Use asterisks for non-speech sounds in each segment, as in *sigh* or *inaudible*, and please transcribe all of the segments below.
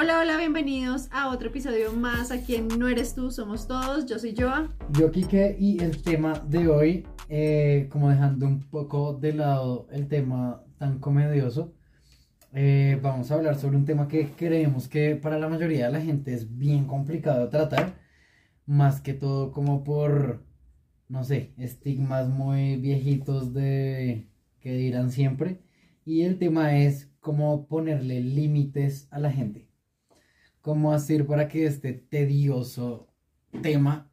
Hola, hola, bienvenidos a otro episodio más aquí en No Eres Tú, Somos Todos. Yo soy Joa. Yo, Kike, y el tema de hoy, eh, como dejando un poco de lado el tema tan comedioso, eh, vamos a hablar sobre un tema que creemos que para la mayoría de la gente es bien complicado tratar, más que todo como por, no sé, estigmas muy viejitos de que dirán siempre. Y el tema es cómo ponerle límites a la gente cómo hacer para que este tedioso tema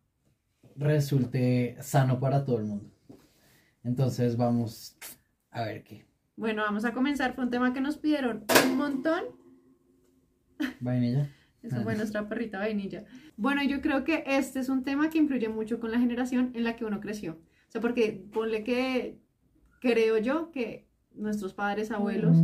resulte sano para todo el mundo. Entonces vamos a ver qué. Bueno, vamos a comenzar. Fue un tema que nos pidieron un montón. Vainilla. *laughs* Esa fue nuestra perrita vainilla. Bueno, yo creo que este es un tema que influye mucho con la generación en la que uno creció. O sea, porque ponle que creo yo que nuestros padres, abuelos,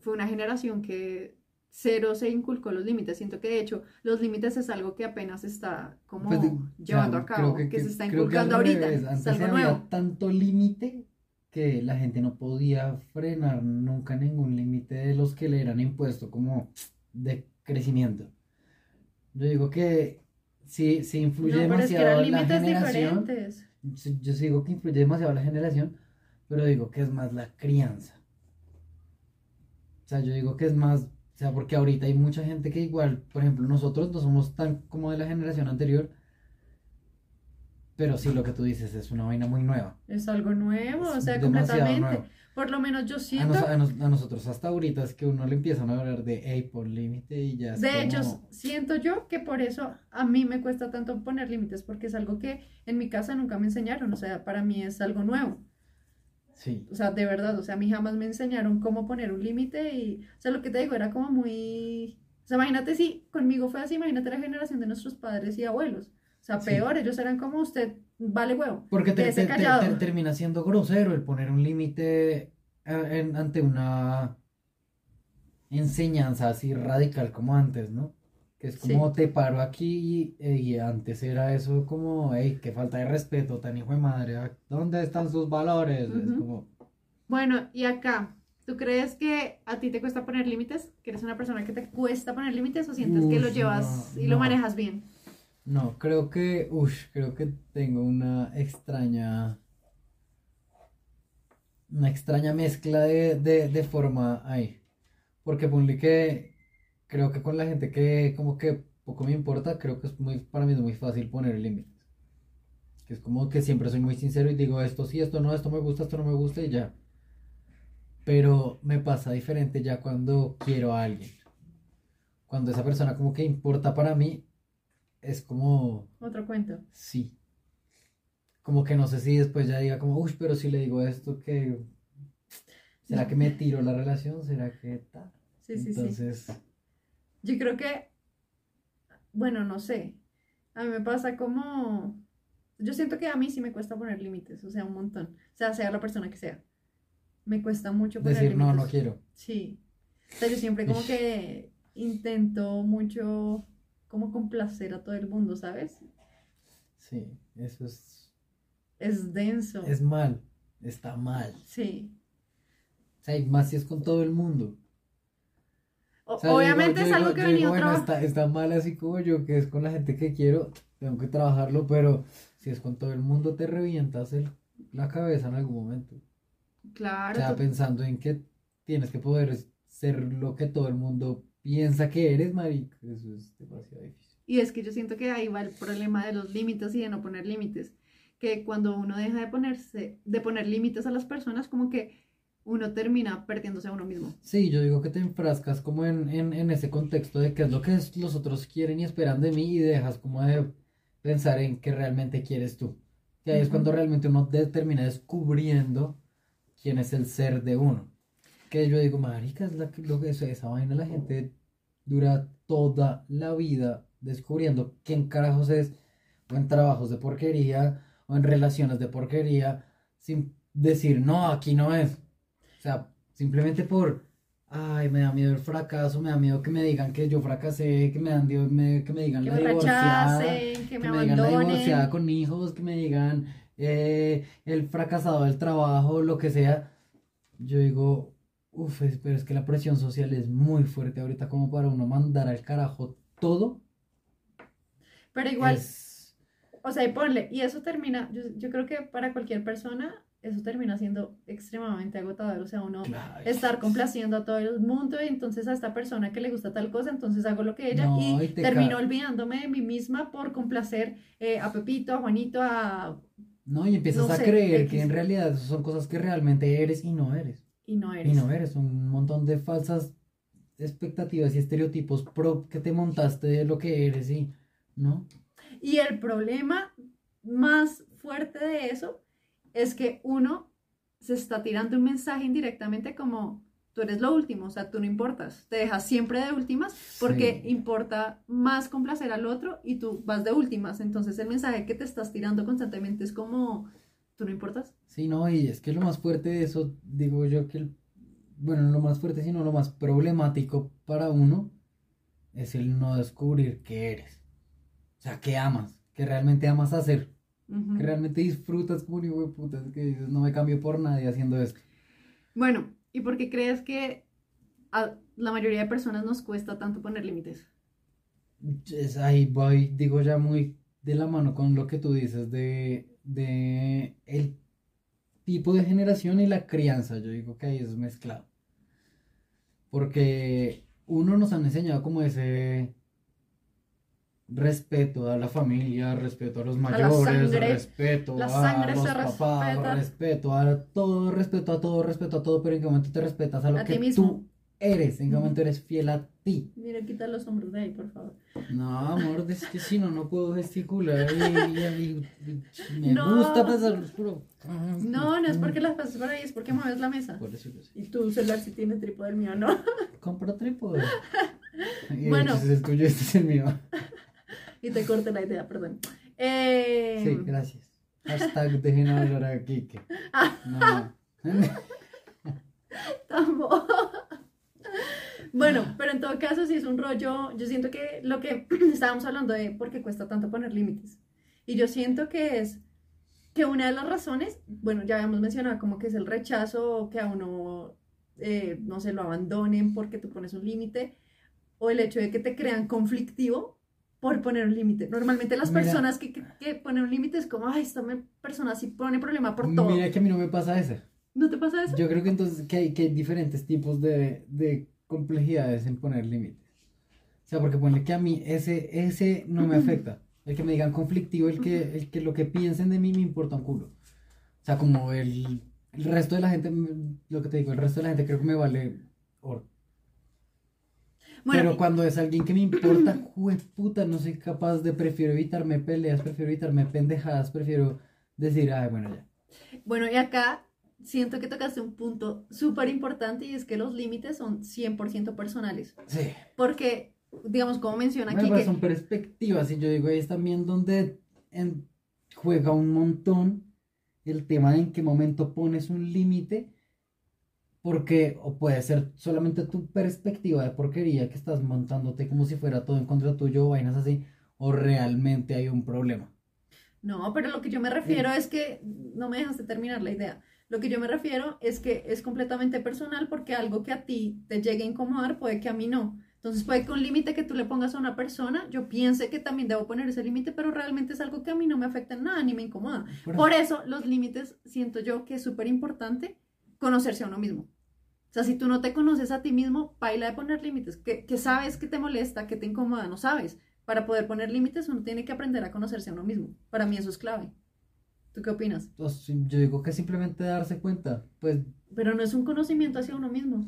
fue una generación que cero se inculcó los límites. Siento que de hecho los límites es algo que apenas está como Pues, llevando a cabo, que, se está inculcando ahorita. revés, Es Antes algo nuevo. tanto límite que la gente no podía frenar nunca ningún límite de los que le eran impuestos como de crecimiento. Yo digo que sí, sí influye No, pero es que demasiado la generación. diferentes. Yo digo que influye demasiado la generación, pero digo que es más la crianza. O sea, yo digo que es más, o sea, porque ahorita hay mucha gente que igual, por ejemplo, nosotros no somos tan como de la generación anterior, pero sí lo que tú dices es una vaina muy nueva. Es algo nuevo, o sea, completamente. nuevo. Por lo menos yo A, siento. nos- a nos- a nosotros hasta ahorita es que uno le empiezan a hablar de, hey, por límite y ya De como- hecho, siento yo que por eso a mí me cuesta tanto poner límites, porque es algo que en mi casa nunca me enseñaron, o sea, para mí es algo nuevo. Sí, O sea, de verdad, o sea, a mí jamás me enseñaron cómo poner un límite y, o sea, lo que te digo era como muy, o sea, imagínate si conmigo fue así, imagínate la generación de nuestros padres y abuelos. O sea, Sí. peor, ellos eran como usted, vale huevo. porque te, Quédese te- te- callado. te- termina siendo grosero el poner un límite eh, ante una enseñanza así radical como antes, ¿no? Que es como te paro aquí y, eh, y antes era eso como, hey, qué falta de respeto, tan hijo de madre, ¿a- ¿dónde están sus valores? Es como, Bueno, y acá, ¿tú crees que a ti te cuesta poner límites? ¿Que eres una persona que te cuesta poner límites o sientes que lo llevas no, y lo manejas bien? no, creo que, uff, creo que tengo una extraña, una extraña mezcla de, de, de forma ahí. Porque ponle que creo que con la gente que como que poco me importa, creo que es muy, para mí es muy fácil poner límites. Que es como que siempre soy muy sincero y digo esto sí, esto no, esto me gusta, esto no me gusta y ya. Pero me pasa diferente ya cuando quiero a alguien. Cuando esa persona como que importa para mí, es como, Otro cuento. sí. Como que no sé si después ya diga como, uy, pero si le digo esto, que ¿Será que me tiro la relación? ¿Será que tal? Sí, sí, sí. Yo creo que, bueno, no sé. A mí me pasa como, yo siento que a mí sí me cuesta poner límites, o sea, un montón. O sea, sea la persona que sea. Me cuesta mucho poner decir no, límites. no quiero. Sí. O sea, yo siempre como que intento mucho como complacer a todo el mundo, ¿sabes? Sí, eso es, Es denso. es mal, está mal. Sí. O sea, y más si es con todo el mundo. O- O sea, digo- obviamente yo es algo digo- que venía digo, bueno, está, está mal así como yo, que es con la gente que quiero, tengo que trabajarlo, pero si es con todo el mundo te revientas el- la cabeza en algún momento. O Claro. sea, to- pensando en que tienes que poder ser lo que todo el mundo piensa que eres, marica, eso es demasiado difícil. Y es que yo siento que ahí va el problema de los límites y de no poner límites. Que cuando uno deja de ponerse, de poner límites a las personas, como que uno termina perdiéndose a uno mismo. Sí, yo digo que te enfrascas como en, en, en ese contexto de qué es lo que es- los otros quieren y esperan de mí y dejas como de pensar en qué realmente quieres tú. Que ahí es cuando realmente uno termina descubriendo quién es el ser de uno. Que yo digo, marica, es la lo que es esa vaina, la gente dura toda la vida descubriendo quién carajos es, o en trabajos de porquería, o en relaciones de porquería, sin decir, no, aquí no es. Sea, simplemente por, ay, me da miedo el fracaso, me da miedo que me digan que yo fracasé, que me, dan, que me digan Que la me divorciada, rechacen, que que me me digan la divorciada con hijos, que me digan eh, el fracasado del trabajo, lo que sea. Yo digo, Uf, es- pero es que la presión social es muy fuerte ahorita como para uno mandar al carajo todo. Pero igual, es- o sea, y ponle, y eso termina, yo, yo creo que para cualquier persona eso termina siendo extremadamente agotador, o sea, uno Claro, estar complaciendo a todo el mundo y entonces a esta persona que le gusta tal cosa, entonces hago lo que ella No, y, y te termino olvidándome de mí misma por complacer eh, a Pepito, a Juanito, a... No, y empiezas no a sé, creer X. que en realidad son cosas que realmente eres y no eres. y no Y eres. no eres, un montón de falsas expectativas y estereotipos pro que te montaste de lo que eres y, ¿no? Y el problema más fuerte de eso es que uno se está tirando un mensaje indirectamente como tú eres lo último, o sea, tú no importas, te dejas siempre de últimas porque Sí. importa más complacer al otro y tú vas de últimas, entonces el mensaje que te estás tirando constantemente es como tú no importas. Sí, no, y es que lo más fuerte de eso, digo yo que, el- bueno, no lo más fuerte, sino lo más problemático para uno es el no descubrir qué eres. O sea, qué amas, que realmente amas hacer, Que realmente disfrutas como un hijo de puta, es que dices, no me cambio por nadie haciendo esto. Bueno, ¿y por qué crees que a la mayoría de personas nos cuesta tanto poner límites? Es ahí voy, digo ya muy de la mano con lo que tú dices de, de el tipo de generación y la crianza. Yo digo que ahí es mezclado. Porque uno nos han enseñado como ese respeto a la familia, respeto a los la mayores, sangre. respeto La a los se papás, respeta. respeto a todo, respeto a todo, respeto a todo, pero en qué momento te respetas a lo A que mismo. tú eres, en qué momento eres fiel a ti. Mira, quita los hombros de ahí, por favor. No, amor, es que si no, no puedo gesticular y, y- y- me No. gusta pasarlos, pero... No, no es porque las pases por ahí, es porque mueves la mesa. Por eso. Y tu celular si tiene trípode, el mío no. Compra trípode. *laughs* Bueno. Ese es el tuyo, este es el mío. Y te corté la idea, perdón. Eh, Sí, gracias. Hashtag dejen hablar a Kike. No. *laughs* tampoco. Bueno, pero en todo caso, si es un rollo, yo siento que lo que *clears throat* estábamos hablando de por qué cuesta tanto poner límites. Y yo siento que es que una de las razones, bueno, ya habíamos mencionado como que es el rechazo, que a uno, eh, no se lo abandonen porque tú pones un límite, o el hecho de que te crean conflictivo por poner un límite. Normalmente las Mira. personas que, que, que ponen un límite es como, ay, esta persona sí pone problema por todo. Mira que a mí no me pasa eso. ¿No te pasa eso? Yo creo que entonces que hay, que hay diferentes tipos de, de complejidades en poner límites. O sea, porque ponle que a mí ese, ese no me afecta. El que me digan conflictivo, el que, el que lo que piensen de mí me importa un culo. O sea, como el, el resto de la gente, lo que te digo, el resto de la gente creo que me vale oro. Bueno, Pero cuando es alguien que me importa, *clears throat* puta, no soy capaz de, prefiero evitarme peleas, prefiero evitarme pendejadas, prefiero decir, ay, bueno, ya. Bueno, y acá siento que tocaste un punto súper importante y es que los límites son 100% personales. Sí. Porque, digamos, como menciona aquí, que son perspectivas y yo digo, ahí es también donde en- juega un montón el tema de en qué momento pones un límite, porque o puede ser solamente tu perspectiva de porquería que estás montándote como si fuera todo en contra tuyo o vainas así, o realmente hay un problema. no, pero lo que yo me refiero es que, no me dejaste terminar la idea, lo que yo me refiero es que es completamente personal porque algo que a ti te llegue a incomodar puede que a mí no. Entonces puede que un límite que tú le pongas a una persona, yo piense que también debo poner ese límite, pero realmente es algo que a mí no me afecta en nada ni me incomoda. Por Por eso los límites siento yo que es súper importante conocerse a uno mismo. O sea, si tú no te conoces a ti mismo, baila de poner límites. Que, que sabes que te molesta, que te incomoda, no sabes. Para poder poner límites uno tiene que aprender a conocerse a uno mismo. Para mí eso es clave. ¿Tú qué opinas? Entonces, yo digo que simplemente darse cuenta, pues Pero no es un conocimiento hacia uno mismo.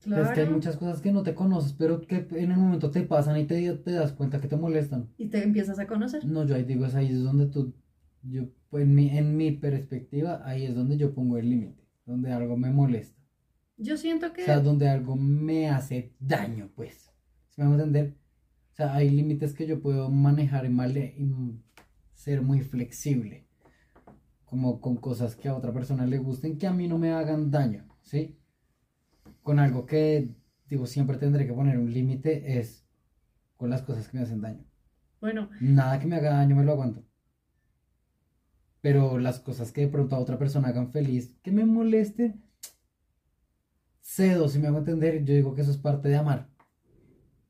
Claro. es que hay muchas cosas que no te conoces, pero que en el momento te pasan y te, te das cuenta que te molestan. Y te empiezas a conocer. No, yo ahí digo, es ahí es donde tú, yo, pues en mi, en mi perspectiva, ahí es donde yo pongo el límite, donde algo me molesta, Yo siento que... o sea, donde algo me hace daño, pues, ¿sí me hago entender? O sea, hay límites que yo puedo manejar y, male- y ser muy flexible, como con cosas que a otra persona le gusten, que a mí no me hagan daño, ¿sí? Con algo que, digo, siempre tendré que poner un límite es con las cosas que me hacen daño. Bueno, Nada que me haga daño me lo aguanto. Pero las cosas que de pronto a otra persona hagan feliz, que me molesten, cedo, si me hago entender, yo digo que eso es parte de amar.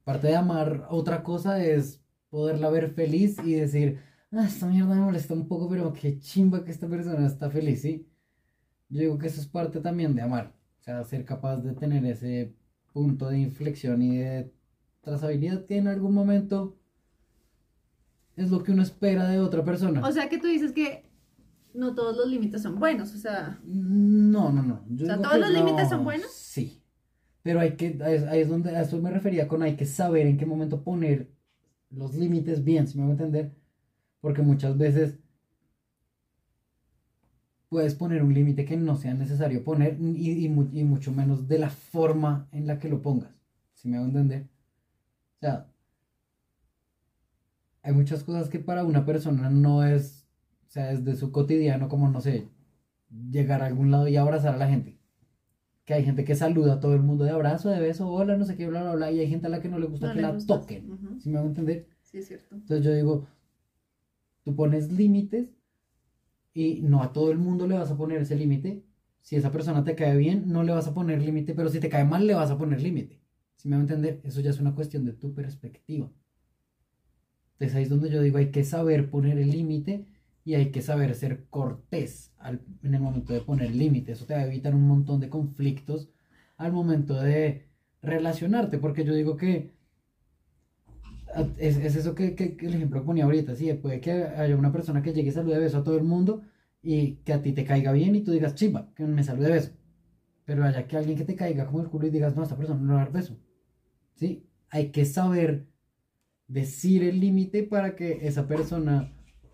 Parte de amar, otra cosa es poderla ver feliz y decir, ah, esta mierda me molesta un poco, pero qué chimba que esta persona está feliz, ¿sí? Yo digo que eso es parte también de amar. O sea, ser capaz de tener ese punto de inflexión y de trazabilidad que en algún momento es lo que uno espera de otra persona. O sea que tú dices que no todos los límites son buenos, o sea... No, no, no. o sea, ¿todos los límites son buenos? Sí. Pero hay que, ahí es donde, a eso me refería con hay que saber en qué momento poner los límites bien, si me voy a entender. Porque muchas veces puedes poner un límite que no sea necesario poner y, y, mucho menos de la forma en la que lo pongas, si me voy a entender. O sea, hay muchas cosas que para una persona no es, o sea, es de su cotidiano, como no sé, llegar a algún lado y abrazar a la gente. Que hay gente que saluda a todo el mundo de abrazo, de beso, hola, no sé qué, bla, bla, bla, y hay gente a la que no le gusta que la toquen. ¿Sí me voy a entender? Sí, es cierto. Entonces yo digo, tú pones límites y no a todo el mundo le vas a poner ese límite. Si esa persona te cae bien, no le vas a poner límite, pero si te cae mal, le vas a poner límite. ¿Sí me va a entender? Eso ya es una cuestión de tu perspectiva. Entonces ahí es donde yo digo, hay que saber poner el límite y hay que saber ser cortés en el momento de poner límite. Eso te va a evitar un montón de conflictos al momento de relacionarte, porque yo digo que es, eso que, el ejemplo que ponía ahorita, sí, puede que haya una persona que llegue y salude de beso a todo el mundo y que a ti te caiga bien y tú digas, chimba, que me salude de beso. Pero haya que alguien que te caiga como el culo y digas, no, esta persona no a dar beso. ¿Sí? Hay que saber decir el límite para que esa persona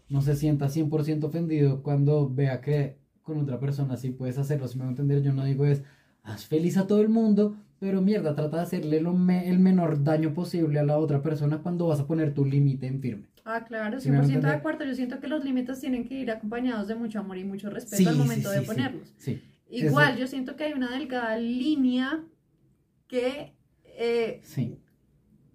no se sienta 100% ofendido cuando vea que con otra persona sí puedes hacerlo. Si me voy a entender, yo no digo es, haz feliz a todo el mundo, pero mierda, trata de hacerle lo el menor daño posible a la otra persona cuando vas a poner tu límite en firme. Ah, claro, 100% de acuerdo. Yo siento que los límites tienen que ir acompañados de mucho amor y mucho respeto al momento de ponerlos. Igual, yo siento que hay una delgada línea que eh,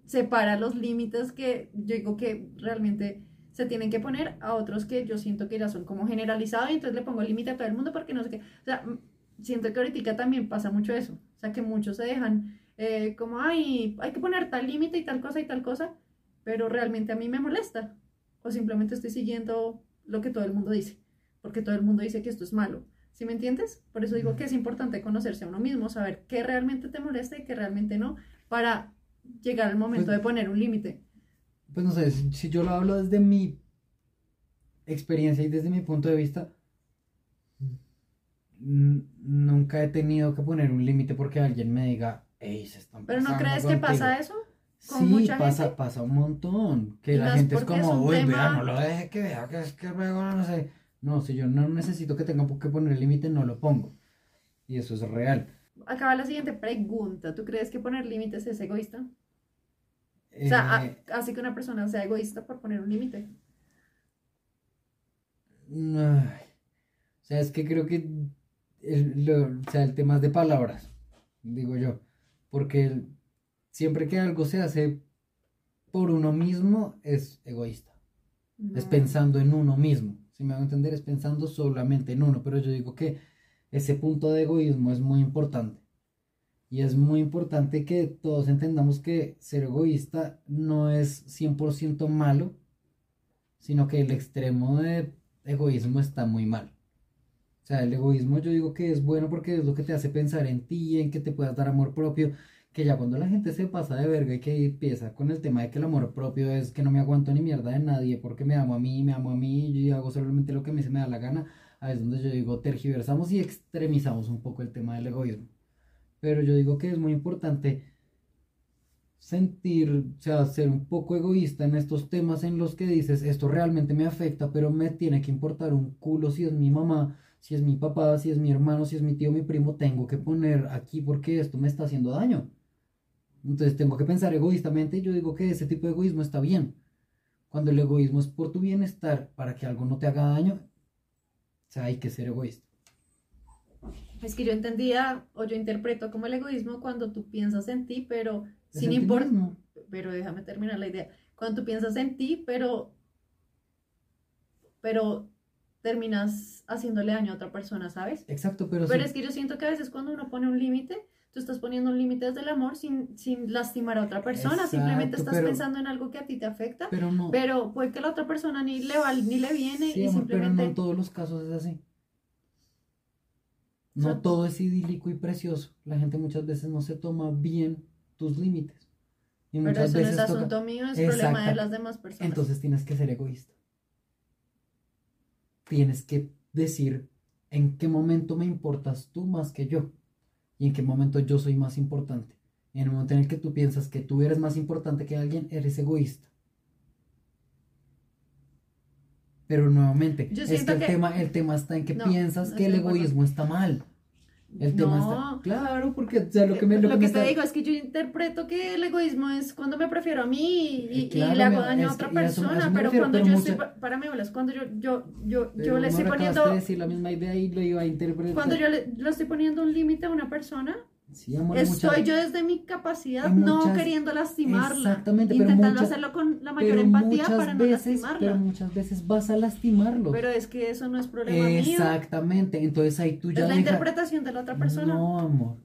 separa los límites que yo digo que realmente se tienen que poner a otros que yo siento que ya son como generalizados y entonces le pongo límite a todo el mundo porque no sé qué. O sea, siento que ahorita también pasa mucho eso. O sea, que muchos se dejan eh, como, ay, hay que poner tal límite y tal cosa y tal cosa, pero realmente a mí me molesta. O simplemente estoy siguiendo lo que todo el mundo dice, porque todo el mundo dice que esto es malo. ¿Sí me entiendes? Por eso digo que es importante conocerse a uno mismo, saber qué realmente te molesta y qué realmente no, para llegar al momento pues de poner un límite. Pues no sé, si yo lo hablo desde mi experiencia y desde mi punto de vista, nunca he tenido que poner un límite porque alguien me diga, hey, se están ¿Pero no crees que pasa eso? ¿Con sí, pasa, pasa un montón. Que la gente es como, uy, vea, no lo deje que vea, que es que luego no sé. No, si yo no necesito que tenga que poner límite, no lo pongo. Y eso es real. Acaba la siguiente pregunta. ¿Tú crees que poner límites es egoísta? O sea, eh, así que una persona sea egoísta por poner un límite. O sea, es que creo que el, o sea, el tema es de palabras, digo yo, porque siempre que algo se hace por uno mismo es egoísta, es pensando en uno mismo, si me van a entender, es pensando solamente en uno, pero yo digo que ese punto de egoísmo es muy importante. Y es muy importante que todos entendamos que ser egoísta no es 100% malo, sino que el extremo de egoísmo está muy mal. O sea, el egoísmo yo digo que es bueno porque es lo que te hace pensar en ti, en que te puedas dar amor propio, que ya cuando la gente se pasa de verga y que empieza con el tema de que el amor propio es que no me aguanto ni mierda de nadie porque me amo a mí, me amo a mí y hago solamente lo que a mí se me da la gana, ahí es donde yo digo tergiversamos y extremizamos un poco el tema del egoísmo. Pero yo digo que es muy importante sentir, o sea, ser un poco egoísta en estos temas en los que dices, esto realmente me afecta, pero me tiene que importar un culo si es mi mamá si es mi papá, si es mi hermano, si es mi tío, mi primo, tengo que poner aquí porque esto me está haciendo daño. Entonces tengo que pensar egoístamente y yo digo que ese tipo de egoísmo está bien. Cuando el egoísmo es por tu bienestar, para que algo no te haga daño, o sea, hay que ser egoísta. Es que yo entendía o yo interpreto como el egoísmo cuando tú piensas en ti, pero sin importar. Pero déjame terminar la idea. Cuando tú piensas en ti, pero pero terminas haciéndole daño a otra persona, ¿sabes? Exacto, pero... Pero es que yo siento que a veces cuando uno pone un límite, tú estás poniendo un límite desde el amor sin, sin lastimar a otra persona, simplemente Exacto, estás pero- pensando en algo que a ti te afecta, Pero no. pero puede que la otra persona ni le va ni le viene Sí, y amor, pero no simplemente... en todos los casos es así. No todo es idílico y precioso. La gente muchas veces no se toma bien tus límites. Y Pero eso no es veces toca- asunto mío, es problema de las demás personas. Entonces tienes que ser egoísta. Tienes que decir en qué momento me importas tú más que yo. Y en qué momento yo soy más importante. En el momento en el que tú piensas que tú eres más importante que alguien, eres egoísta. Pero nuevamente, Yo es que el, que- tema, el tema está en que No, piensas no que el egoísmo está mal. El tema No. está. Claro, porque o sea, lo que me, lo Lo que que me te está- digo es que yo interpreto que el egoísmo es cuando me prefiero a mí y, y- y Claro, le hago daño a es otra y eso- persona, eso me pero refiero, cuando pero yo mucha- estoy, pa- para mí, bolas, cuando yo, yo, yo, Pero yo le estoy poniendo, de decir la misma idea y lo iba a interpretar. cuando yo le, le estoy poniendo un límite a una persona, Sí, amor, hay estoy yo desde mi capacidad, no queriendo lastimarla, Exactamente, pero intentando muchas- hacerlo con la mayor pero empatía para no veces, lastimarla. Pero muchas veces vas a lastimarlo. Pero es que eso no es problema mío, Exactamente, entonces ahí tú es ya la deja- interpretación de la otra persona. No, amor.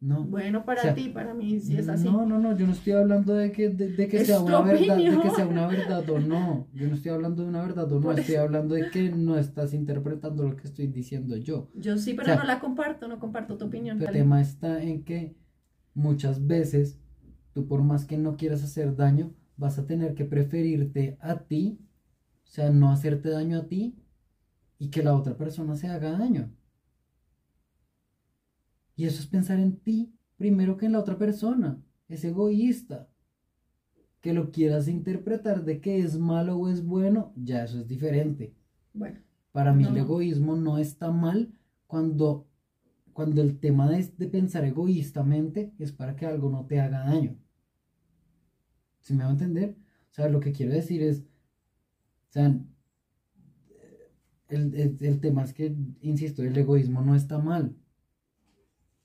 No. Bueno, para O sea, ti, para mí sí es así. No, no, no, yo no estoy hablando de que, de, de que sea una verdad, de que sea una verdad o no. Yo no estoy hablando de una verdad o no, estoy hablando de que no estás interpretando lo que estoy diciendo yo. Yo sí, pero O sea, no la comparto, no comparto tu opinión. El tema está en que muchas veces tú por más que no quieras hacer daño, vas a tener que preferirte a ti, o sea, no hacerte daño a ti y que la otra persona se haga daño. Y eso es pensar en ti primero que en la otra persona. Es egoísta. Que lo quieras interpretar de que es malo o es bueno, ya eso es diferente. Bueno, Para mí el egoísmo no está mal cuando, cuando el tema de, de pensar egoístamente es para que algo no te haga daño. ¿Sí me va a entender? O sea, lo que quiero decir es, o sea, el, el- el tema es que, insisto, el egoísmo no está mal.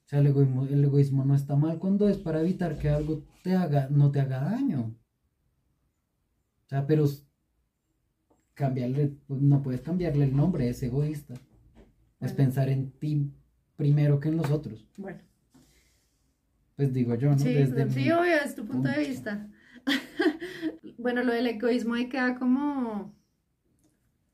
O sea, el egoísmo, el egoísmo no está mal cuando es para evitar que algo te haga, no te haga daño. O sea, pero cambiarle, pues, no puedes cambiarle el nombre, es egoísta. Es Bueno. pensar en ti primero que en los otros. bueno. Pues digo yo, ¿no? Sí, Desde sí, mi- obvio, es tu punto de punto. vista. *laughs* bueno, lo del egoísmo ahí queda como...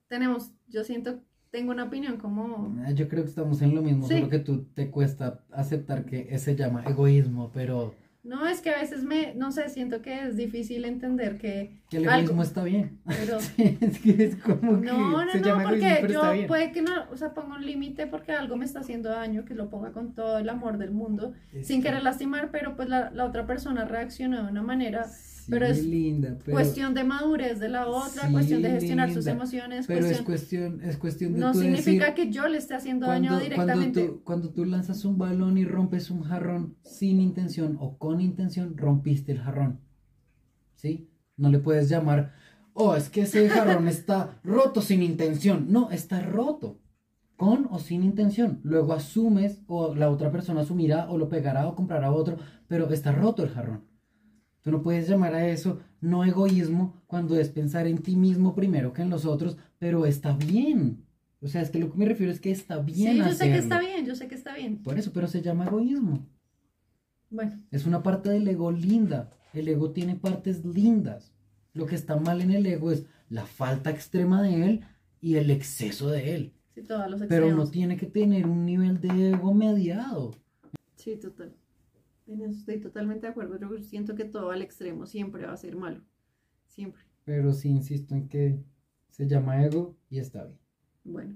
Tenemos, yo siento, tengo una opinión como... Ah, Yo creo que estamos en lo mismo, Sí. solo que tú te cuesta aceptar que ese se llama egoísmo, pero No, es que a veces me, no sé, siento que es difícil entender que... que el algo- egoísmo está bien. Pero... *laughs* Sí, es que es como que No, no, se no, llama egoísmo, porque pero yo puede que no, o sea, pongo un límite porque algo me está haciendo daño, que lo ponga con todo el amor del mundo, Es sin que- querer lastimar, pero pues la, la otra persona reaccionó de una manera, Sí, pero es linda, pero, cuestión de madurez de la otra, Sí, cuestión de gestionar sus emociones, pero es cuestión, es cuestión de no tú significa decir, que yo le esté haciendo daño cuando, cuando, directamente. tú, cuando tú lanzas un balón y rompes un jarrón sin intención o con intención, rompiste el jarrón. ¿Sí? No le puedes llamar, oh, es que ese jarrón *laughs* está roto sin intención. No, está roto. Con o sin intención. Luego asumes, o la otra persona asumirá, o lo pegará, o comprará otro, pero está roto el jarrón. No puedes llamar a eso no egoísmo cuando es pensar en ti mismo primero que en los otros, pero está bien. O sea, es que lo que me refiero es que está bien. sí, yo sé que está bien, yo sé que está bien. Por eso, pero se llama egoísmo. Bueno, Es una parte del ego linda. El ego tiene partes lindas. Lo que está mal en el ego es la falta extrema de él y el exceso de él. sí, todos los Pero no tiene que tener un nivel de ego mediado. Sí, total. En eso estoy totalmente de acuerdo. Yo siento que todo al extremo siempre va a ser malo. Siempre. Pero sí insisto en que se llama ego y está bien. Bueno.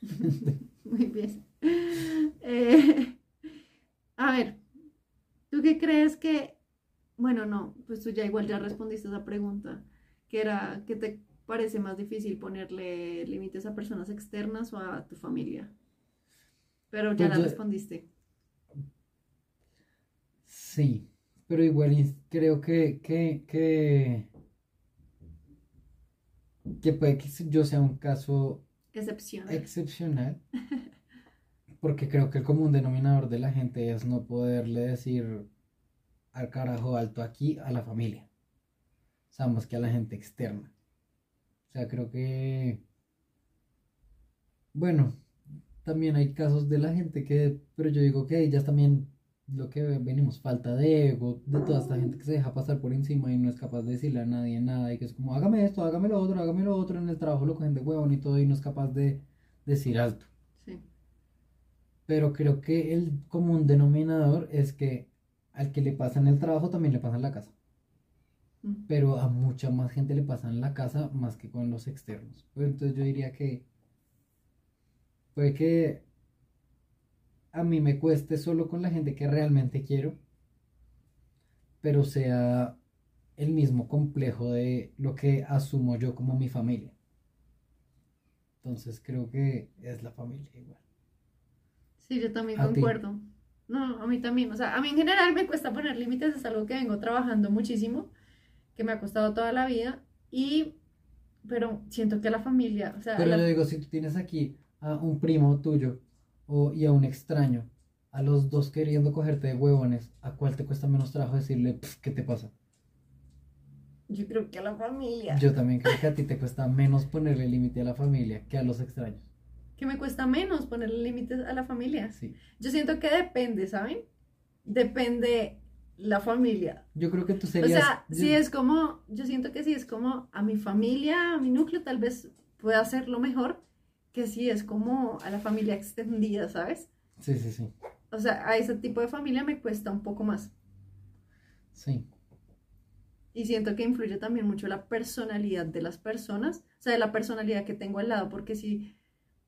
*laughs* Muy bien. Eh, a ver, ¿tú qué crees que... Bueno, no, pues tú ya igual ya respondiste esa pregunta, que era, ¿qué te parece más difícil ponerle límites a personas externas o a tu familia? Pero ya Pues la yo- respondiste. Sí, pero igual creo que, que, que, que puede que yo sea un caso Excepcional. excepcional, *laughs* porque creo que el común denominador de la gente es no poderle decir al carajo alto aquí a la familia, o sea, más que a la gente externa. O sea, creo que, bueno, también hay casos de la gente que, pero yo digo que ellas también lo que venimos, falta de ego, de toda esta gente que se deja pasar por encima y no es capaz de decirle a nadie nada y que es como, hágame esto, hágame lo otro, hágame lo otro, en el trabajo lo cogen de huevón y todo y no es capaz de decir alto. Sí. Pero creo que el común denominador es que al que le pasa en el trabajo también le pasa en la casa. Mm. Pero a mucha más gente le pasa en la casa más que con los externos. Entonces yo diría que puede que a mí me cueste solo con la gente que realmente quiero, pero sea el mismo complejo de lo que asumo yo como mi familia. Entonces creo que es la familia igual. Sí, yo también concuerdo. No, a mí también. O sea, a mí en general me cuesta poner límites, es algo que vengo trabajando muchísimo, que me ha costado toda la vida. Y, pero siento que la familia, o sea, Pero la- yo digo, si tú tienes aquí a un primo tuyo o, y a un extraño, a los dos queriendo cogerte de huevones, ¿a cuál te cuesta menos trabajo decirle, "Pf, ¿qué te pasa? yo creo que a la familia. Yo también creo que a ti te cuesta menos ponerle límite a la familia que a los extraños. Que me cuesta menos ponerle límites a la familia. Sí. Yo siento que depende, ¿saben? Depende la familia. Yo creo que tú O serías... sea, yo- si es como, yo siento que si es como a mi familia, a mi núcleo, tal vez pueda hacerlo mejor que si es como a la familia extendida, ¿sabes? Sí, sí, sí. O sea, a ese tipo de familia me cuesta un poco más. Sí. Y siento que influye también mucho la personalidad de las personas, o sea, de la personalidad que tengo al lado, porque si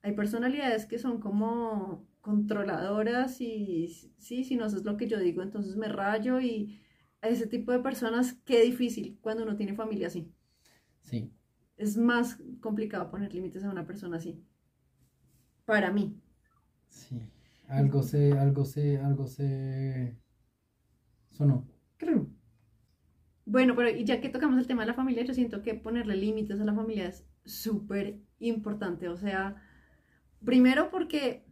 hay personalidades que son como controladoras y sí, si no haces lo que yo digo, entonces me rayo y a ese tipo de personas, qué difícil cuando uno tiene familia así. Sí. Es más complicado poner límites a una persona así. Para mí. Sí. Algo se, algo se, algo se... Sonó. Creo. Bueno, pero ya que tocamos el tema de la familia, yo siento que ponerle límites a la familia es súper importante. O sea, primero porque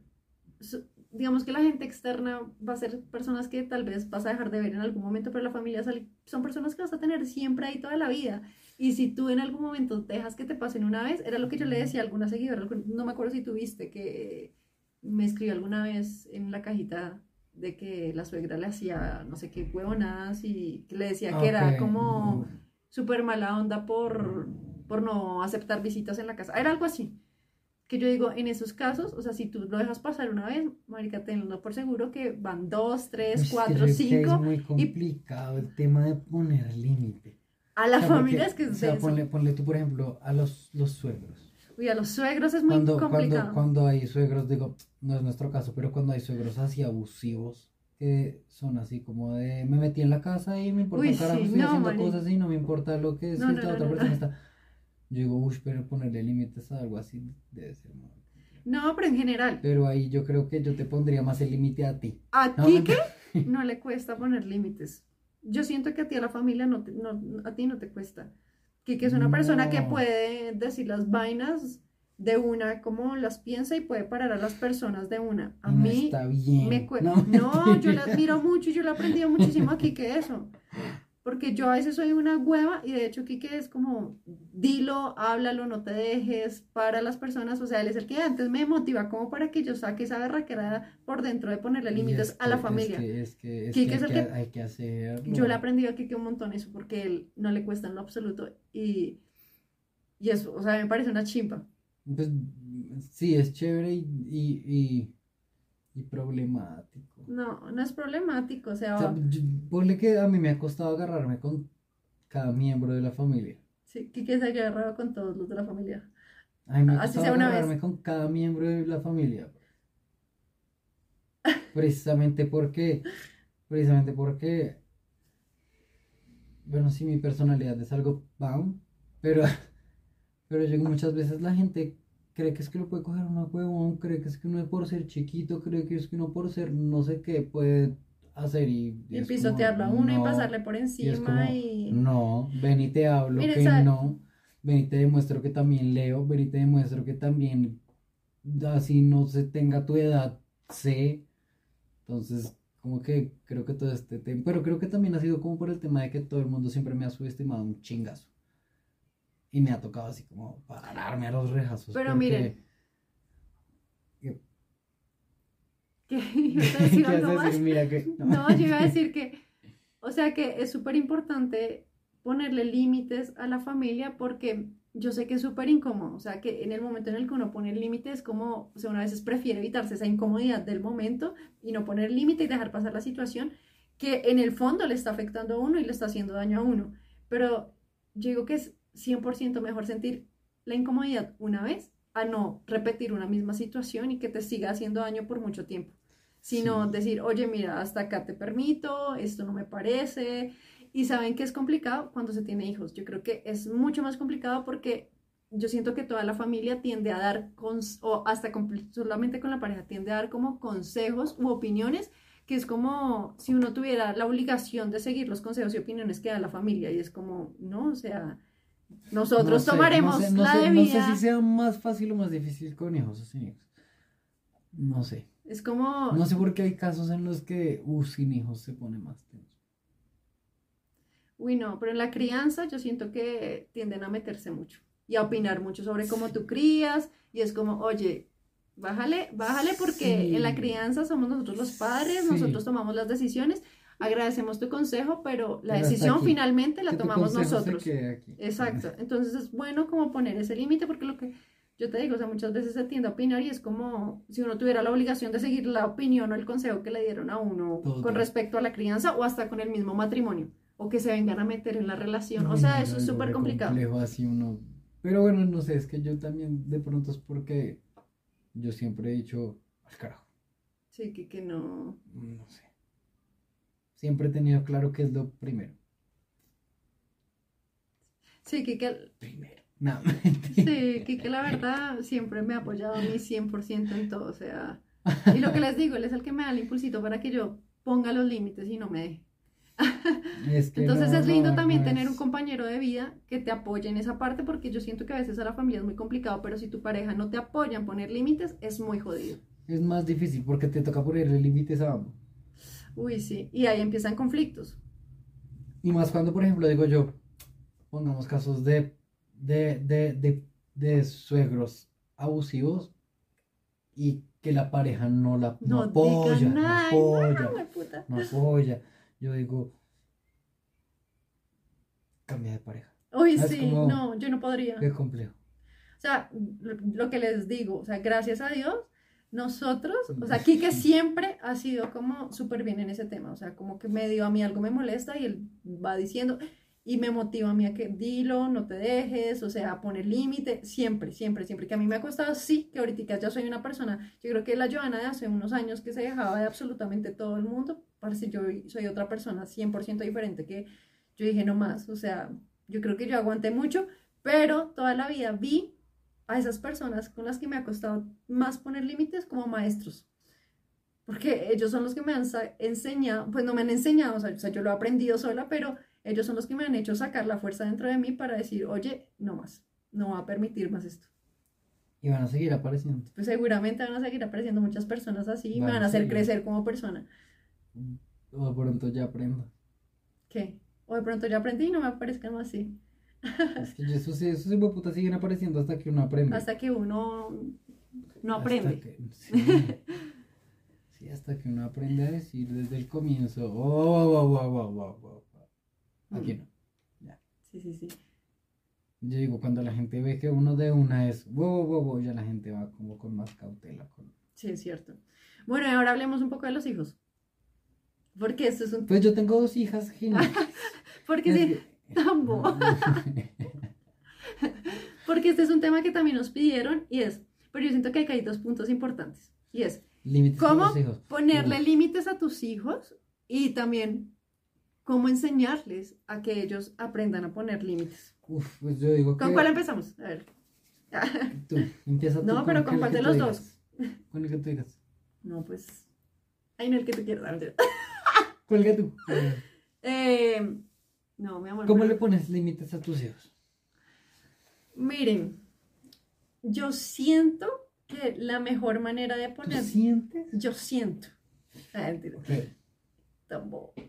digamos que la gente externa va a ser personas que tal vez vas a dejar de ver en algún momento, pero la familia son personas que vas a tener siempre ahí toda la vida. Y si tú en algún momento dejas que te pasen una vez, era lo que yo le decía a alguna seguidora, no me acuerdo si tuviste que me escribió alguna vez en la cajita de que la suegra le hacía no sé qué huevonadas y que le decía que era como súper mala onda por, por no aceptar visitas en la casa. Era algo así. Que yo digo, en esos casos, o sea, si tú lo dejas pasar una vez, marica, tenlo por seguro que van dos, tres, Es cuatro, que cinco. Es muy complicado el tema de poner límite. A la O sea, porque, familia es que o es sea, ponle, ponle tú, por ejemplo, a los, los suegros. Uy, a los suegros es muy Cuando, cuando, complicado. cuando hay suegros, digo, no es nuestro caso, pero cuando hay suegros así abusivos, que son así como de, me metí en la casa y me importa Uy, carajo, sí, estoy no, haciendo cosas y no me importa lo que si No, no, esta otra persona está. Yo digo, uy, pero ponerle límites a algo así debe ser muy complejo". No, pero en general, Pero ahí yo creo que yo te pondría más el límite a ti. a Quique *laughs* mentira. no le cuesta poner límites. Yo siento que a ti a la familia no, te- no a ti no te cuesta. Quique es una persona que No. puede decir las vainas de una como las piensa y puede parar a las personas de una. A no mí está bien. me cuesta. No, No, yo la admiro mucho y yo le he aprendido muchísimo a Quique eso. Porque yo a veces soy una hueva y de hecho Quique es como, dilo, háblalo, no te dejes para las personas. O sea, él es el que antes me motiva como para que yo saque esa berraquera por dentro de ponerle límites es a la familia. Es que, es que, Quique es el que, hay que hacerlo. Yo le he aprendido a Kike un montón eso porque él no le cuesta en lo absoluto y, y eso, o sea, me parece una chimpa. Pues, sí, es chévere y, y, y, y problemático. No, no es problemático, o sea, O sea, yo- ponle que a mí me ha costado agarrarme con cada miembro de la familia. sí, se ha agarrado con todos los de la familia. A mí me ha Así costado sea agarrarme vez. con cada miembro de la familia. Precisamente porque, precisamente porque, bueno, sí, mi personalidad es algo bam, pero, *laughs* pero yo muchas veces la gente cree que es que lo puede coger una huevón, cree que es que uno por ser chiquito, cree que es que uno por ser no sé qué puede hacer y, Y es pisotearlo a uno y pasarle por Y es encima como, y... no, ven y te hablo que no, ven y te demuestro que también leo, ven y te demuestro que también, así no se tenga tu edad, sé. Entonces, como que creo que todo este tema, pero creo que también ha sido como por el tema de que todo el mundo siempre me ha subestimado un chingazo. Y me ha tocado así como pararme a los rejazos. Pero porque- miren. ¿Qué *laughs* *laughs* algo más. decir? Mira que. *laughs* No, yo iba a decir que, o sea que es súper importante ponerle límites a la familia porque yo sé que es súper incómodo, o sea que en el momento en el que uno pone límites como, o sea, una veces prefiere evitarse esa incomodidad del momento y no poner límite y dejar pasar la situación que en el fondo le está afectando a uno y le está haciendo daño a uno. Pero yo digo que es 100% mejor sentir la incomodidad una vez a no repetir una misma situación y que te siga haciendo daño por mucho tiempo sino Sí. decir, oye, mira, hasta acá te permito, esto no me parece. Y saben que es complicado cuando se tiene hijos. Yo creo que es mucho más complicado porque yo siento que toda la familia tiende a dar, o hasta con- solamente con la pareja, tiende a dar como consejos u opiniones, que es como si uno tuviera la obligación de seguir los consejos y opiniones que da la familia. Y es como, no, o sea, nosotros No sé, tomaremos no sé, no la sé, de No sé si sea más fácil o más difícil con hijos o sin hijos. No sé. Es como, No sé por qué hay casos en los que, uh, sin hijos se pone más tenso. Uy, no, pero en la crianza yo siento que tienden a meterse mucho y a opinar mucho sobre cómo tú crías y es como, oye, bájale, bájale porque Sí. en la crianza somos nosotros los padres, Sí. nosotros tomamos las decisiones, agradecemos tu consejo, pero la Pero decisión aquí. finalmente la tomamos nosotros. Exacto, entonces es bueno como poner ese límite porque lo que yo te digo, o sea, muchas veces se tiende a opinar y es como si uno tuviera la obligación de seguir la opinión o el consejo que le dieron a uno con respecto a la crianza o hasta con el mismo matrimonio o que se vengan a meter en la relación. O sea, no, eso es súper complicado. complejo así uno. Pero bueno, no sé, es que yo también de pronto es porque yo siempre he dicho, al carajo, Sí, que, que no. no sé. Siempre he tenido claro que es lo primero. Sí, que, que, Primero. No, *laughs* sí, que, que la verdad siempre me ha apoyado a mí 100% en todo. O sea, y lo que les digo, él es el que me da el impulsito para que yo ponga los límites y no me deje. *laughs* Es que Entonces no, es lindo no, también no tener es- un compañero de vida que te apoye en esa parte porque yo siento que a veces a la familia es muy complicado, pero si tu pareja no te apoya en poner límites, es muy jodido. Es más difícil porque te toca ponerle límites a ambos. Uy, sí, y ahí empiezan conflictos. Y más cuando, por ejemplo, digo yo, pongamos casos de, de, de, de, de suegros abusivos y que la pareja no la no No, apoya, no apoya, no, puta. no apoya. Yo digo, cambia de pareja. Uy, sí, no, yo no podría. Qué complejo. O sea, lo que les digo, o sea, gracias a Dios, nosotros, o sea, Kike *laughs* siempre ha sido como súper bien en ese tema, o sea, como que medio a mí algo me molesta y él va diciendo y me motiva a mí a que dilo, no te dejes, o sea, a poner límite, siempre, siempre, siempre, que a mí me ha costado, sí, que ahorita ya soy una persona, yo creo que la Joana de hace unos años que se dejaba de absolutamente todo el mundo, parece yo soy otra persona 100% diferente que yo dije no más, o sea, yo creo que yo aguanté mucho, pero toda la vida vi a esas personas con las que me ha costado más poner límites como maestros. Porque ellos son los que me han enseñado, pues no me han enseñado, o sea, yo lo he aprendido sola, pero ellos son los que me han hecho sacar la fuerza dentro de mí para decir, oye, no más, no va a permitir más esto. Y van a seguir apareciendo. Pues seguramente van a seguir apareciendo muchas personas así y me Van a a hacer seguir. crecer como persona. O de pronto ya aprendo. ¿Qué? O de pronto ya aprendí y no me aparezcan más así. Es que esos, esos siguen apareciendo hasta que uno aprende. Hasta que uno no aprende. que- sí. Sí, hasta que uno aprende a decir desde el comienzo, oh, wow, wow, wow, wow, wow, wow". Aquí no. Sí, sí, sí. Yo digo, cuando la gente ve que uno de una es, wow, wow, wow, ya la gente va como con más cautela. Con... Sí, es cierto. Bueno, y ahora hablemos un poco de los hijos. Porque esto es un... Pues yo tengo dos hijas. *laughs* Porque sí, boba. *laughs* Porque este es un tema que también nos pidieron y es, pero yo siento que hay dos puntos importantes. Y es, Límites ¿cómo hijos. ponerle Uf. límites a tus hijos y también cómo enseñarles a que ellos aprendan a poner límites? Uf, pues yo digo que ¿Con cuál empezamos? A ver. *laughs* tú, *laughs* empieza tú No, pero ¿con cuál de los digas. Con el que tú digas. No, pues... Ay, no, el que tú quieras. ¿Cuál que tú? Eh, no, mi amor. ¿Cómo pero- le pones límites a tus hijos? Miren, yo siento que la mejor manera de ¿Tú poner... sientes? Yo siento. Ah, bobo. *laughs*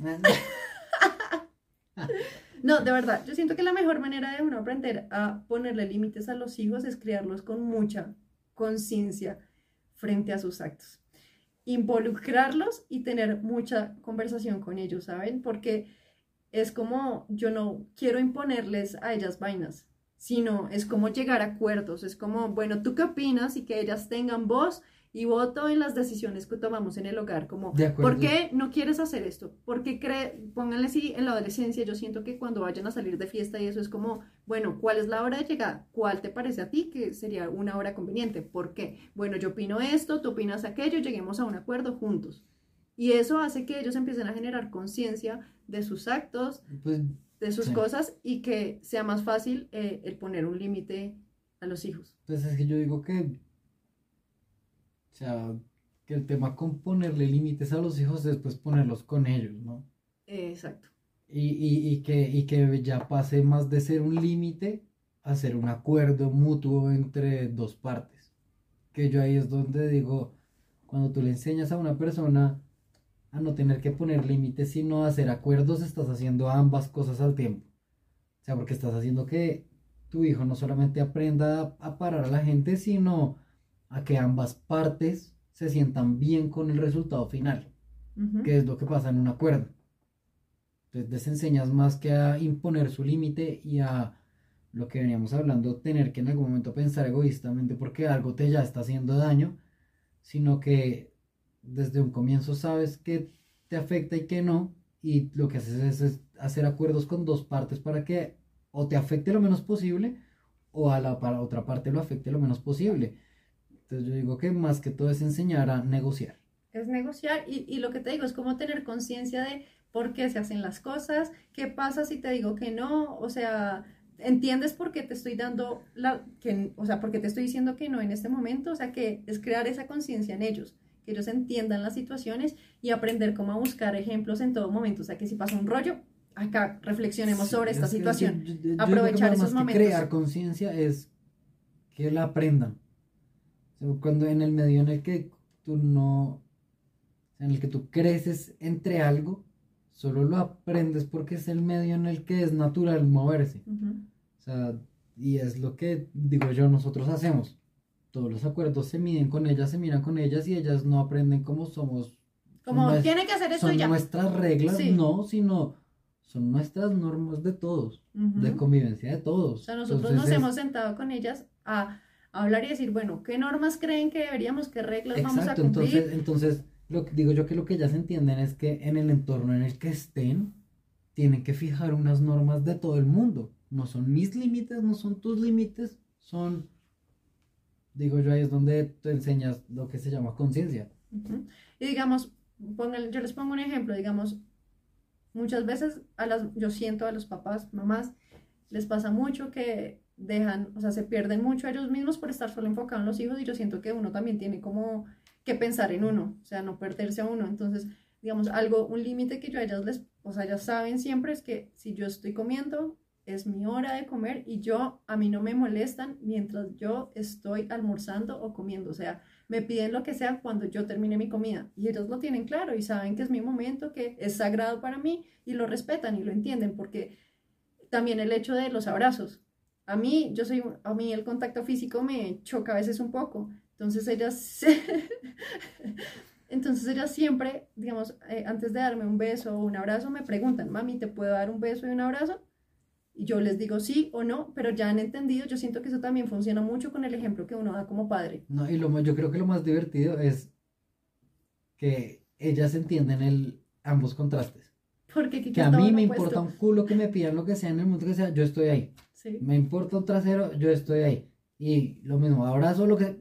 No, de verdad, yo siento que la mejor manera de uno aprender a ponerle límites a los hijos es criarlos con mucha conciencia frente a sus actos. involucrarlos y tener mucha conversación con ellos, ¿saben? Porque es como yo no quiero imponerles a ellas vainas, sino es como llegar a acuerdos, es como, bueno, ¿tú qué opinas? Y que ellas tengan voz y voto en las decisiones que tomamos en el hogar, como, ¿por qué no quieres hacer esto? ¿Por qué cree, pónganle si en la adolescencia yo siento que cuando vayan a salir de fiesta y eso es como, bueno, ¿cuál es la hora de llegada? ¿Cuál te parece a ti que sería una hora conveniente? ¿Por qué? Bueno, yo opino esto, tú opinas aquello, lleguemos a un acuerdo juntos. Y eso hace que ellos empiecen a generar conciencia de sus actos, pues, de sus cosas y que sea más fácil eh, el poner un límite a los hijos. Pues es que yo digo que o sea, que el tema con ponerle límites a los hijos es después ponerlos con ellos, ¿no? Exacto. Y, y, y, que, y que ya pase más de ser un límite a ser un acuerdo mutuo entre dos partes. Que yo ahí es donde digo, cuando tú le enseñas a una persona a no tener que poner límites, sino a hacer acuerdos, estás haciendo ambas cosas al tiempo. O sea, porque estás haciendo que tu hijo no solamente aprenda a parar a la gente, sino a que ambas partes se sientan bien con el resultado final, que es lo que pasa en un acuerdo. Entonces les enseñas más que a imponer su límite y a lo que veníamos hablando, tener que en algún momento pensar egoístamente porque algo te ya está haciendo daño, sino que desde un comienzo sabes que te afecta y que no, y lo que haces es, hacer acuerdos con dos partes para que o te afecte lo menos posible o a la para otra parte lo afecte lo menos posible. Entonces yo digo que más que todo es enseñar a negociar. Es negociar y, y lo que te digo es como tener conciencia de por qué se hacen las cosas, qué pasa si te digo que no, o sea, entiendes por qué te estoy dando la, que, o sea, por qué te estoy diciendo que no en este momento, o sea, que es crear esa conciencia en ellos, que ellos entiendan las situaciones y aprender cómo buscar ejemplos en todo momento, o sea, que si pasa un rollo, acá reflexionemos sobre esta situación, aprovechar esos momentos. Crear conciencia es que la aprendan cuando en el medio en el que tú no, en el que tú creces entre algo, solo lo aprendes porque es el medio en el que es natural moverse. O sea, y es lo que digo yo, nosotros hacemos. Todos los acuerdos se miden con ellas, se miran con ellas y ellas no aprenden cómo somos. Como tiene que hacer eso son ya. nuestras reglas, no, sino son nuestras normas de todos, de convivencia de todos. O sea, nosotros nos hemos sentado con ellas a hablar y decir, bueno, ¿qué normas creen que deberíamos, qué reglas vamos a cumplir? Entonces, entonces lo que digo yo que lo que ellas entienden es que en el entorno en el que estén, tienen que fijar unas normas de todo el mundo. No son mis límites, no son tus límites, son, digo yo, ahí es donde tú enseñas lo que se llama conciencia. Y digamos, yo les pongo un ejemplo, digamos, muchas veces a las, yo siento a los papás, mamás, les pasa mucho que dejan, o sea, se pierden mucho ellos mismos por estar solo enfocados en los hijos y yo siento que uno también tiene como que pensar en uno, o sea, no perderse a uno. Entonces, digamos, algo, un límite que yo a ellas les, o sea, ellas saben siempre es que si yo estoy comiendo, es mi hora de comer y yo, a mí no me molestan mientras yo estoy almorzando o comiendo, o sea, me piden lo que sea cuando yo termine mi comida y ellos lo tienen claro y saben que es mi momento, que es sagrado para mí y lo respetan y lo entienden porque también el hecho de los abrazos, a mí, yo soy, a mí el contacto físico me choca a veces un poco. Entonces ellas, *laughs* entonces ellas siempre, digamos, eh, antes de darme un beso o un abrazo, me preguntan, mami, ¿te puedo dar un beso y un abrazo? Yo les digo sí o no, pero ya han entendido, yo siento que eso también funciona mucho con el ejemplo que uno da como padre. No, y lo, yo creo que lo más divertido es que ellas entienden el, ambos contrastes. Porque que a mí me importa un culo que me pidan lo que sea en el mundo que sea, yo estoy ahí. Me importa un trasero, yo estoy ahí. Y lo mismo, abrazo lo que...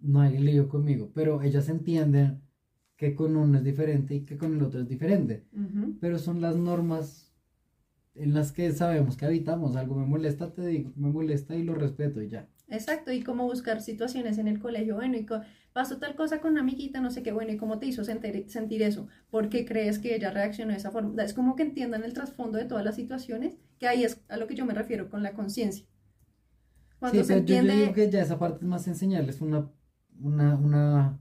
No hay lío conmigo, pero ellas entienden que con uno es diferente y que con el otro es diferente. Pero son las normas en las que sabemos que habitamos. Algo me molesta, te digo, me molesta y lo respeto y ya. Exacto, y cómo buscar situaciones en el colegio. Bueno, y pasó tal cosa con una amiguita, no sé qué, bueno, ¿y cómo te hizo sentir, sentir eso? ¿Por qué crees que ella reaccionó de esa forma? Es como que entiendan el trasfondo de todas las situaciones, que ahí es a lo que yo me refiero con la conciencia. Cuando se entiende... yo, digo que ya esa parte es más enseñarles una, una, una,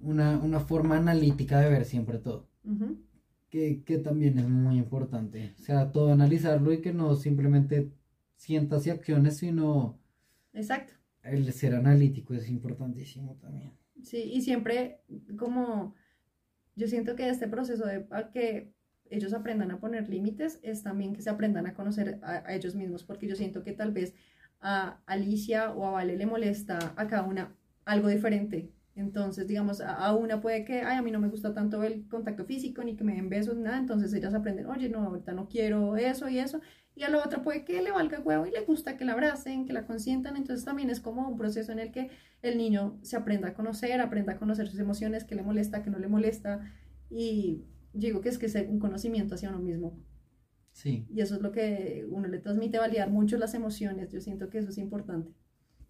una, una forma analítica de ver siempre todo. Que, que también es muy importante. O sea, todo analizarlo y que no simplemente sientas y acciones, sino... Exacto el ser analítico es importantísimo también. Sí, y siempre como yo siento que este proceso de que ellos aprendan a poner límites es también que se aprendan a conocer a, ellos mismos, porque yo siento que tal vez a Alicia o a Vale le molesta a cada una algo diferente. Entonces, digamos, a, una puede que, ay, a mí no me gusta tanto el contacto físico, ni que me den besos, nada. Entonces ellas aprenden, oye, no, ahorita no quiero eso y eso. Y a la otra puede que le valga huevo y le gusta que la abracen, que la consientan. Entonces también es como un proceso en el que el niño se aprenda a conocer, aprenda a conocer sus emociones, que le molesta, que no le molesta. Y digo que es que es un conocimiento hacia uno mismo. Sí. Y eso es lo que uno le transmite, validar mucho las emociones. Yo siento que eso es importante.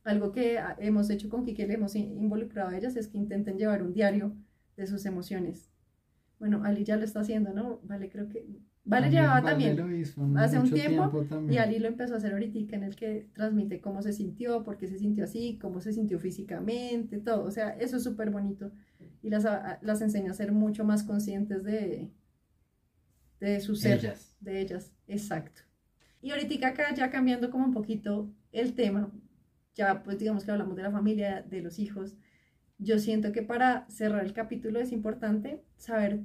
Algo que hemos hecho con Kike, le hemos involucrado a ellas, es que intenten llevar un diario de sus emociones. Bueno, Ali ya lo está haciendo, ¿no? Vale, creo que... Vale llevaba también hace un tiempo, y Ali lo empezó a hacer ahorita en el que transmite cómo se sintió, por qué se sintió así, cómo se sintió físicamente, todo. O sea, eso es súper bonito y las, las enseña a ser mucho más conscientes de, de su ser, de ellas, exacto. Y ahorita acá ya cambiando como un poquito el tema, ya pues digamos que hablamos de la familia, de los hijos, yo siento que para cerrar el capítulo es importante saber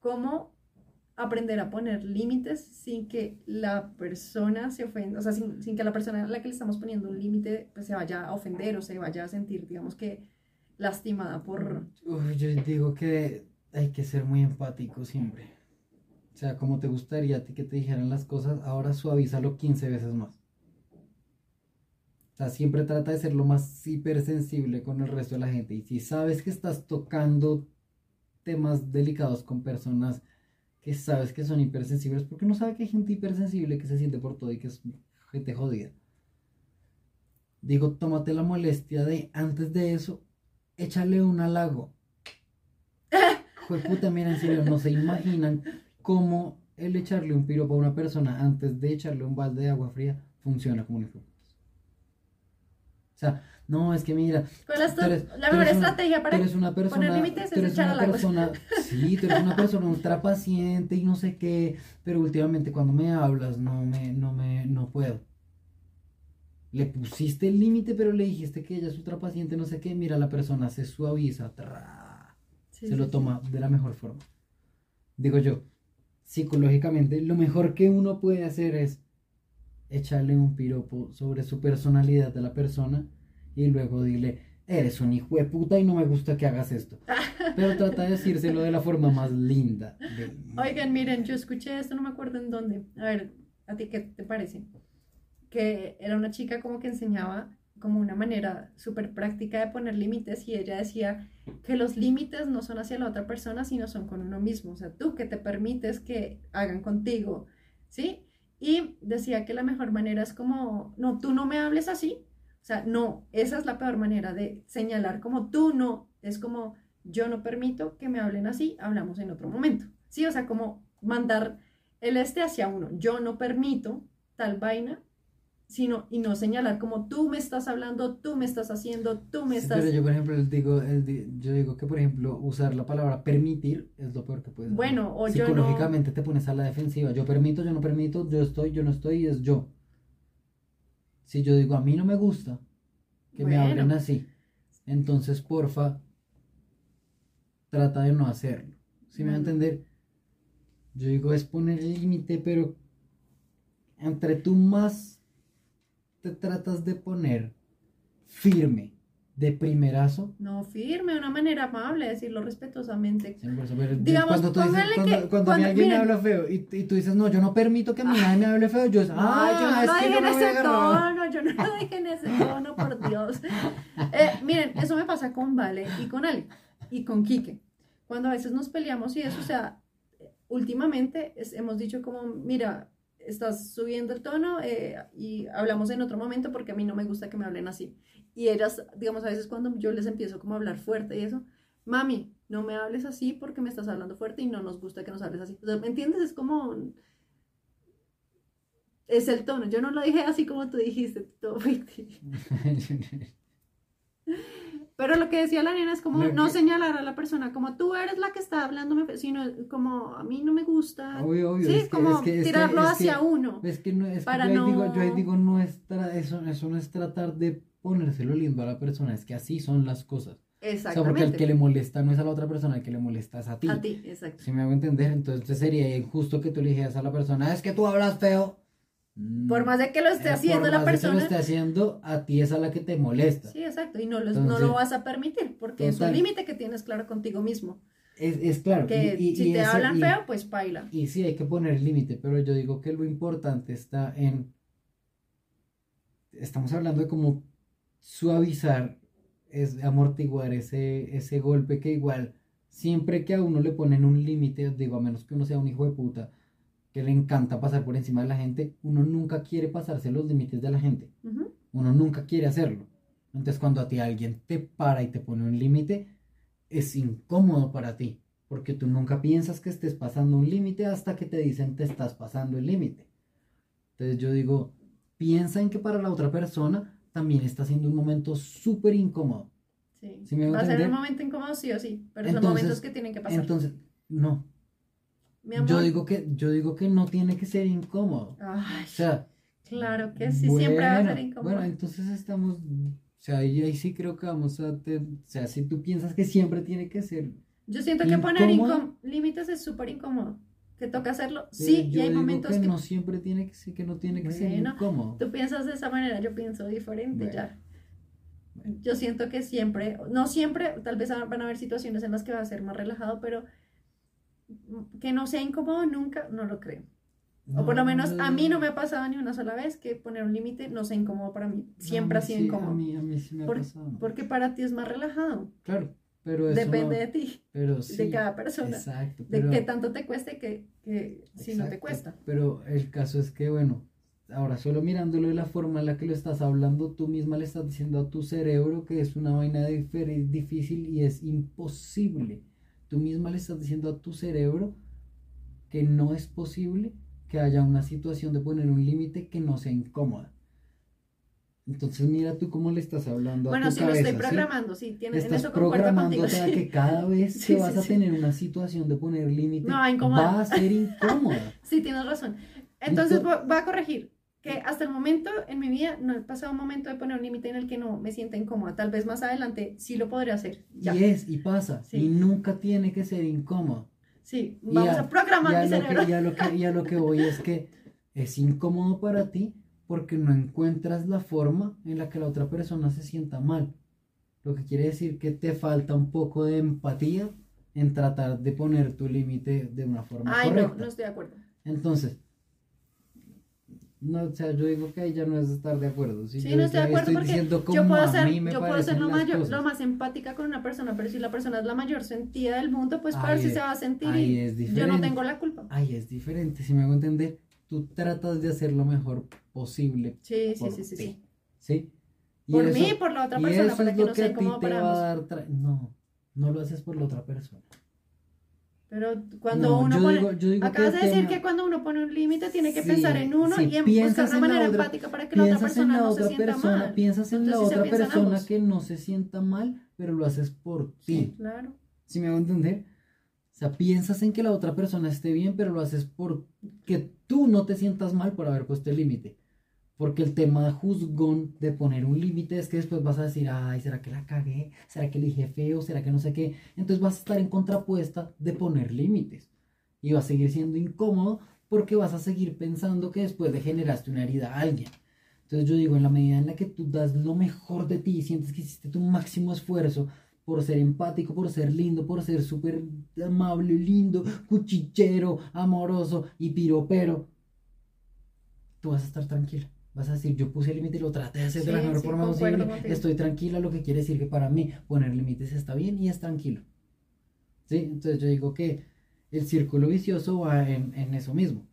cómo aprender a poner límites sin que la persona se ofenda, o sea, sin, sin, que la persona a la que le estamos poniendo un límite pues se vaya a ofender o se vaya a sentir, digamos que lastimada por... yo digo que hay que ser muy empático siempre. O sea, como te gustaría a ti que te dijeran las cosas, ahora suavízalo 15 veces más. O sea, siempre trata de ser lo más hipersensible con el resto de la gente. Y si sabes que estás tocando temas delicados con personas que sabes que son hipersensibles, porque no sabe que hay gente hipersensible que se siente por todo y que es gente jodida. Digo, tómate la molestia de, antes de eso, échale un halago. *laughs* Fue puta, mira, en serio, no se imaginan cómo el echarle un piropo a una persona antes de echarle un balde de agua fría funciona como un hijo. O sea, no, es que mira. la mejor estrategia para una persona, poner límites es echar una persona, *laughs* Sí, tú eres una persona ultra paciente y no sé qué, pero últimamente cuando me hablas no me, no me, no puedo le pusiste el límite, pero le dijiste que ella es ultra paciente, no sé qué, mira, la persona se suaviza, se lo toma de la mejor forma. Digo yo, psicológicamente, lo mejor que uno puede hacer es echarle un piropo sobre su personalidad de la persona y luego dile, eres un hijo de puta y no me gusta que hagas esto. *laughs* Pero trata de decírselo de la forma más linda. Oigan, miren, yo escuché esto, no me acuerdo en dónde. A ver, ¿a ti qué te parece? que era una chica como que enseñaba como una manera súper práctica de poner límites y ella decía que los límites no son hacia la otra persona, sino son con uno mismo, o sea, tú que te permites que hagan contigo, ¿sí? Y decía que la mejor manera es como, no, tú no me hables así, o sea, no, esa es la peor manera de señalar como tú no, es como yo no permito que me hablen así, hablamos en otro momento, ¿sí? O sea, como mandar el este hacia uno, yo no permito tal vaina, sino y no señalar como tú me estás hablando, tú me estás haciendo, tú me estás... pero yo, por ejemplo, digo, yo digo que, por ejemplo, usar la palabra permitir es lo peor que puedes Bueno, o yo Psicológicamente te pones a la defensiva. Yo permito, yo no permito, yo estoy, yo no estoy, es yo. Si yo digo, a mí no me gusta que me hablen así, entonces, porfa, trata de no hacerlo. Si me va a entender? Yo digo, es poner el límite, pero entre tú más te tratas de poner firme de primerazo. No, firme, de una manera amable, decirlo respetuosamente. Digamos, cuando, tú dices, cuando, cuando, a mí alguien me habla feo y, y, tú dices, no, yo no permito que a mí nadie me hable feo, yo es, ah, yo no es que en ese tono, yo no lo dije en ese tono, por Dios. *laughs* Eh, miren, eso me pasa con Vale y con Ali y con Quique. Cuando a veces nos peleamos y eso, o sea, últimamente hemos dicho como, mira, estás subiendo el tono eh, y hablamos en otro momento porque a mí no me gusta que me hablen así. Y ellas, digamos, a veces cuando yo les empiezo como a hablar fuerte y eso, mami, no me hables así porque me estás hablando fuerte y no nos gusta que nos hables así. ¿me entiendes? Es como... Es el tono. Yo no lo dije así como tú dijiste, todo *laughs* Pero lo que decía la nena es como no señalar a la persona como tú eres la que está hablándome, sino como a mí no me gusta. Obvio, obvio. Sí, como tirarlo hacia uno. Es que no es para yo, no... Digo, yo digo, no es eso, eso no es tratar de ponérselo lindo a la persona, es que así son las cosas. O sea, Exactamente. porque al que le molesta no es a la otra persona, el que le molesta es a ti. A ti, exacto. Si me hago entender, entonces sería injusto que tú le dijeras a la persona, es que tú hablas feo. Mm, Por más de que lo esté eh, haciendo por la más de que persona. lo esté haciendo, a ti es a la que te molesta. Sí, exacto. Y no lo, no Entonces- lo vas a permitir porque es un Total. límite que tienes claro contigo mismo. Es, es claro. Que y- y- si y te ese- hablan feo, pues baila. Y sí, hay que poner límite, pero yo digo que lo importante está en, estamos hablando de cómo suavizar, es amortiguar ese, ese golpe que igual, siempre que a uno le ponen un límite, digo, a menos que uno sea un hijo de puta, que le encanta pasar por encima de la gente, uno nunca quiere pasarse los límites de la gente, uno nunca quiere hacerlo. Entonces cuando a ti alguien te para y te pone un límite, es incómodo para ti, porque tú nunca piensas que estés pasando un límite hasta que te dicen te estás pasando el límite. Entonces yo digo, piensa en que para la otra persona también está siendo un momento súper incómodo. Sí. ¿Sí me hago Va a ser un momento incómodo, sí o sí. Pero son Entonces- momentos que tienen que pasar. Entonces, no, Mi amor. yo digo que yo digo que no tiene que ser incómodo. Ay, O sea, claro que sí, siempre va a ser bueno, incómodo. Bueno, entonces estamos, o sea, ahí, ahí sí creo que vamos a, te- o sea, si tú piensas que siempre tiene que ser, Yo siento que poner incómodo. incóm- límites es súper incómodo. Que toca hacerlo. Sí, y yo hay digo momentos que, que no siempre tiene que ser, que no tiene que ser Bueno, incómodo. tú piensas de esa manera, yo pienso diferente Bueno. ya. Yo siento que siempre, no siempre, tal vez van a haber situaciones en las que va a ser más relajado, pero que no sea incómodo nunca, no lo creo. O por lo No, menos a mí no me ha pasado ni una sola vez que poner un límite no sea incómodo para mí. Siempre ha sido sí, incómodo. A mí, a mí sí me ha Por- pasado. Porque para ti es más relajado. Claro, pero eso Depende no- de ti, pero sí, de cada persona. Exacto, De pero, qué tanto te cueste que, que si no te cuesta. Pero el caso es que, bueno, ahora solo mirándolo de la forma en la que lo estás hablando, tú misma le estás diciendo a tu cerebro que es una vaina difícil y es imposible. Tú misma le estás diciendo a tu cerebro que no es posible que haya una situación de poner un límite que no sea incómoda. Entonces mira tú cómo le estás hablando a Bueno, tu si cabeza, lo estoy ¿sí? programando, sí, tienes, en Estás eso concuerdo contigo. a sí. que *laughs* cada vez Sí, que vas sí, a sí. tener una situación de poner límite, Me va a va a ser incómoda. *laughs* Sí, tienes razón. Entonces Entonces- voy a corregir que hasta el momento en mi vida no he pasado un momento de poner un límite en el que no me sienta incómoda. Tal vez más adelante sí lo podré hacer. Ya. Y es, y pasa, Sí. y nunca tiene que ser incómodo. Sí, vamos a- a programar y a mi lo cerebro. que, y a lo que, y a lo que voy es que es incómodo para ti porque no encuentras la forma en la que la otra persona se sienta mal. Lo que quiere decir que te falta un poco de empatía en tratar de poner tu límite de una forma Ay, no, correcta. no estoy de acuerdo. Entonces, no, o sea, yo digo que ahí ya no es estar de acuerdo. ¿sí? Sí, Yo no estoy de acuerdo estoy porque yo cómo puedo ser, yo puedo ser lo, mayor, lo más empática con una persona, pero si la persona es la mayor sentida del mundo, pues para si se va a sentir y es yo no tengo la culpa. Ahí es diferente, si me hago entender. Tú tratas de hacer lo mejor posible, Sí, sí, sí, sí, sí. ¿sí? Y Por eso- mí y por la otra persona, para que no dar tra- No, no lo haces por la otra persona. Pero cuando No, uno yo pone... digo- yo digo Acabas de decir tema- que cuando uno pone un límite tiene que Sí, pensar en uno sí, y en buscar una en manera otra- empática para que la otra persona la no se sienta persona, mal. piensas en la Entonces, otra persona ambos. que no se sienta mal, pero lo haces por ti. Sí, claro. ¿Sí me hago entender? O sea, piensas en que la otra persona esté bien, pero lo haces por que tú no te sientas mal por haber puesto el límite. Porque el tema juzgón de poner un límite es que después vas a decir, ay, ¿será que la cagué? ¿Será que le dije feo? ¿Será que no sé qué? Entonces vas a estar en contrapuesta de poner límites. Y va a seguir siendo incómodo porque vas a seguir pensando que después le generaste una herida a alguien. Entonces yo digo, en la medida en la que tú das lo mejor de ti y sientes que hiciste tu máximo esfuerzo por ser empático, por ser lindo, por ser súper amable, lindo, cuchichero, amoroso y piropero, tú vas a estar tranquila. Vas a decir, yo puse el límite y lo traté de hacer de la Sí, mejor sí, forma posible. Estoy tranquila, lo que quiere decir que para mí poner límites está bien y es tranquilo. ¿Sí? Entonces yo digo que el círculo vicioso va en, en eso mismo.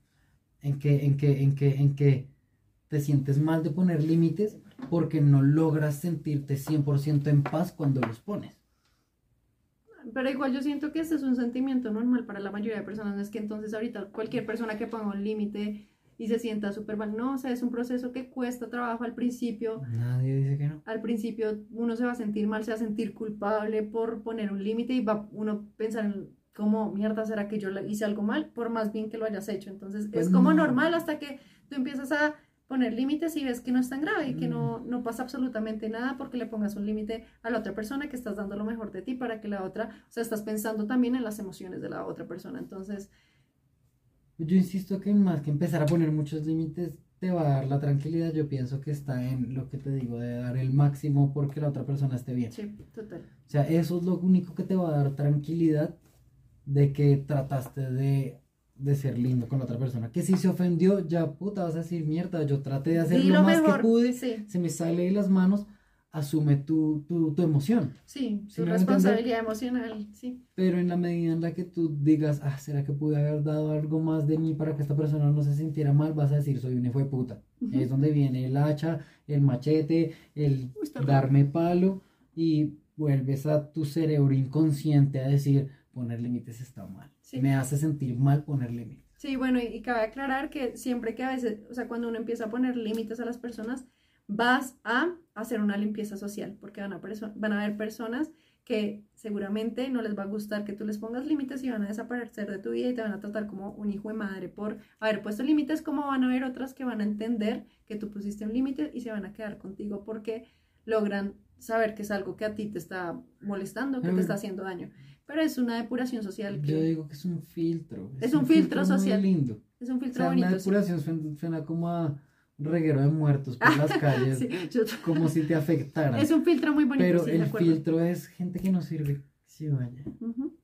En que, en, que, en, que, en que te sientes mal de poner límites porque no logras sentirte 100% en paz cuando los pones. Pero igual yo siento que ese es un sentimiento normal para la mayoría de personas. No es que entonces ahorita cualquier persona que ponga un límite y se sienta súper mal. No, o sea, es un proceso que cuesta trabajo al principio. Nadie dice que no. Al principio uno se va a sentir mal, se va a sentir culpable por poner un límite y va uno a pensar en cómo mierda será que yo hice algo mal, por más bien que lo hayas hecho. Entonces Pues es como no. normal hasta que tú empiezas a poner límites y ves que no es tan grave y que no, no pasa absolutamente nada porque le pongas un límite a la otra persona, que estás dando lo mejor de ti para que la otra, o sea, estás pensando también en las emociones de la otra persona. Entonces, Yo insisto que más que empezar a poner muchos límites te va a dar la tranquilidad, yo pienso que está en lo que te digo, de dar el máximo porque la otra persona esté bien. sí, total. O sea, eso es lo único que te va a dar tranquilidad de que trataste de, de ser lindo con la otra persona. Que si se ofendió, ya puta, vas a decir mierda, yo traté de hacer lo lo más mejor, que pude, sí. se me sale de las manos, asume tu, tu, tu emoción. Sí, ¿Sí su responsabilidad emocional, sí. Pero en la medida en la que tú digas, ah, ¿será que pude haber dado algo más de mí para que esta persona no se sintiera mal? Vas a decir, soy un hijo de puta. Ujú. Es donde viene el hacha, el machete, el Uy, darme palo y vuelves a tu cerebro inconsciente a decir, poner límites está mal. Sí. Me hace sentir mal poner límites. Sí, bueno, y, y cabe aclarar que siempre que a veces, o sea, cuando uno empieza a poner límites a las personas, vas a hacer una limpieza social, porque van a, van a haber personas que seguramente no les va a gustar que tú les pongas límites y van a desaparecer de tu vida y te van a tratar como un hijo de madre por haber puesto límites, como van a haber otras que van a entender que tú pusiste un límite y se van a quedar contigo porque logran saber que es algo que a ti te está molestando, que Mm. te está haciendo daño. Pero es una depuración social Yo que digo que es un filtro. Es un filtro muy social. lindo. es un O filtro sea, una bonito. sí. depuración suena, suena como a un reguero de muertos por las *laughs* calles, Sí, yo- como si te afectaran. es un filtro muy bonito, Pero sí, el filtro es gente que no sirve. Sí, vaya. Ujú,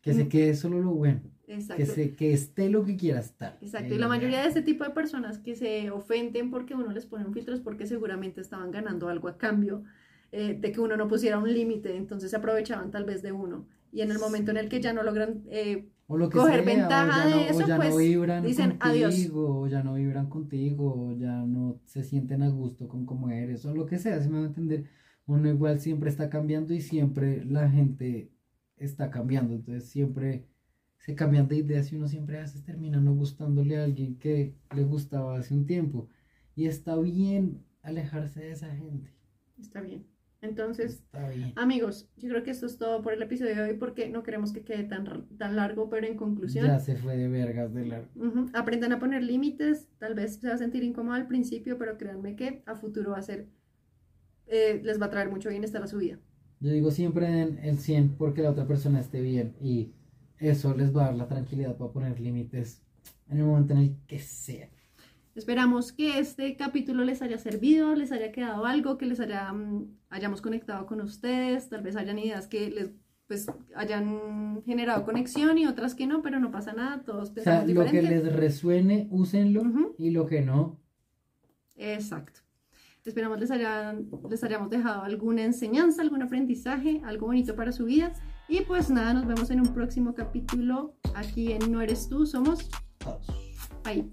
Que se quede solo lo bueno. Exacto. Que, se, que esté lo que quiera estar. Exacto. Eh, Y la mayoría de este tipo de personas que se ofenden porque uno les pone un filtro es porque seguramente estaban ganando algo a cambio eh, de que uno no pusiera un límite, entonces se aprovechaban tal vez de uno. Y en el momento en el que ya no logran eh, o lo que coger sea, ventaja o ya de no, eso, o ya pues, no vibran dicen, contigo, "Adiós". o ya no vibran contigo, o ya no se sienten a gusto con cómo eres, o lo que sea, si me va a entender. Uno igual siempre está cambiando y siempre la gente está cambiando, entonces siempre se cambian de ideas y uno siempre a veces termina no gustándole a alguien que le gustaba hace un tiempo. Y está bien alejarse de esa gente. está bien. Entonces, amigos, yo creo que esto es todo por el episodio de hoy porque no queremos que quede tan, tan largo, pero en conclusión, Ya se fue de vergas de largo. Aprendan a poner límites, tal vez se va a sentir incómodo al principio, pero créanme que a futuro va a ser, eh, les va a traer mucho bienestar a su vida. Yo digo siempre den el 100 porque la otra persona esté bien y eso les va a dar la tranquilidad para poner límites en el momento en el que sea. Esperamos que este capítulo les haya servido, les haya quedado algo, que les haya, mm, hayamos conectado con ustedes, tal vez hayan ideas que les pues hayan generado conexión y otras que no, pero no pasa nada, todos O sea, pensamos lo que les resuene, úsenlo y lo que no, Exacto. Esperamos les, hayan, les hayamos dejado alguna enseñanza, algún aprendizaje, algo bonito para su vida. Y pues nada, nos vemos en un próximo capítulo aquí en No Eres Tú, somos todos. ahí.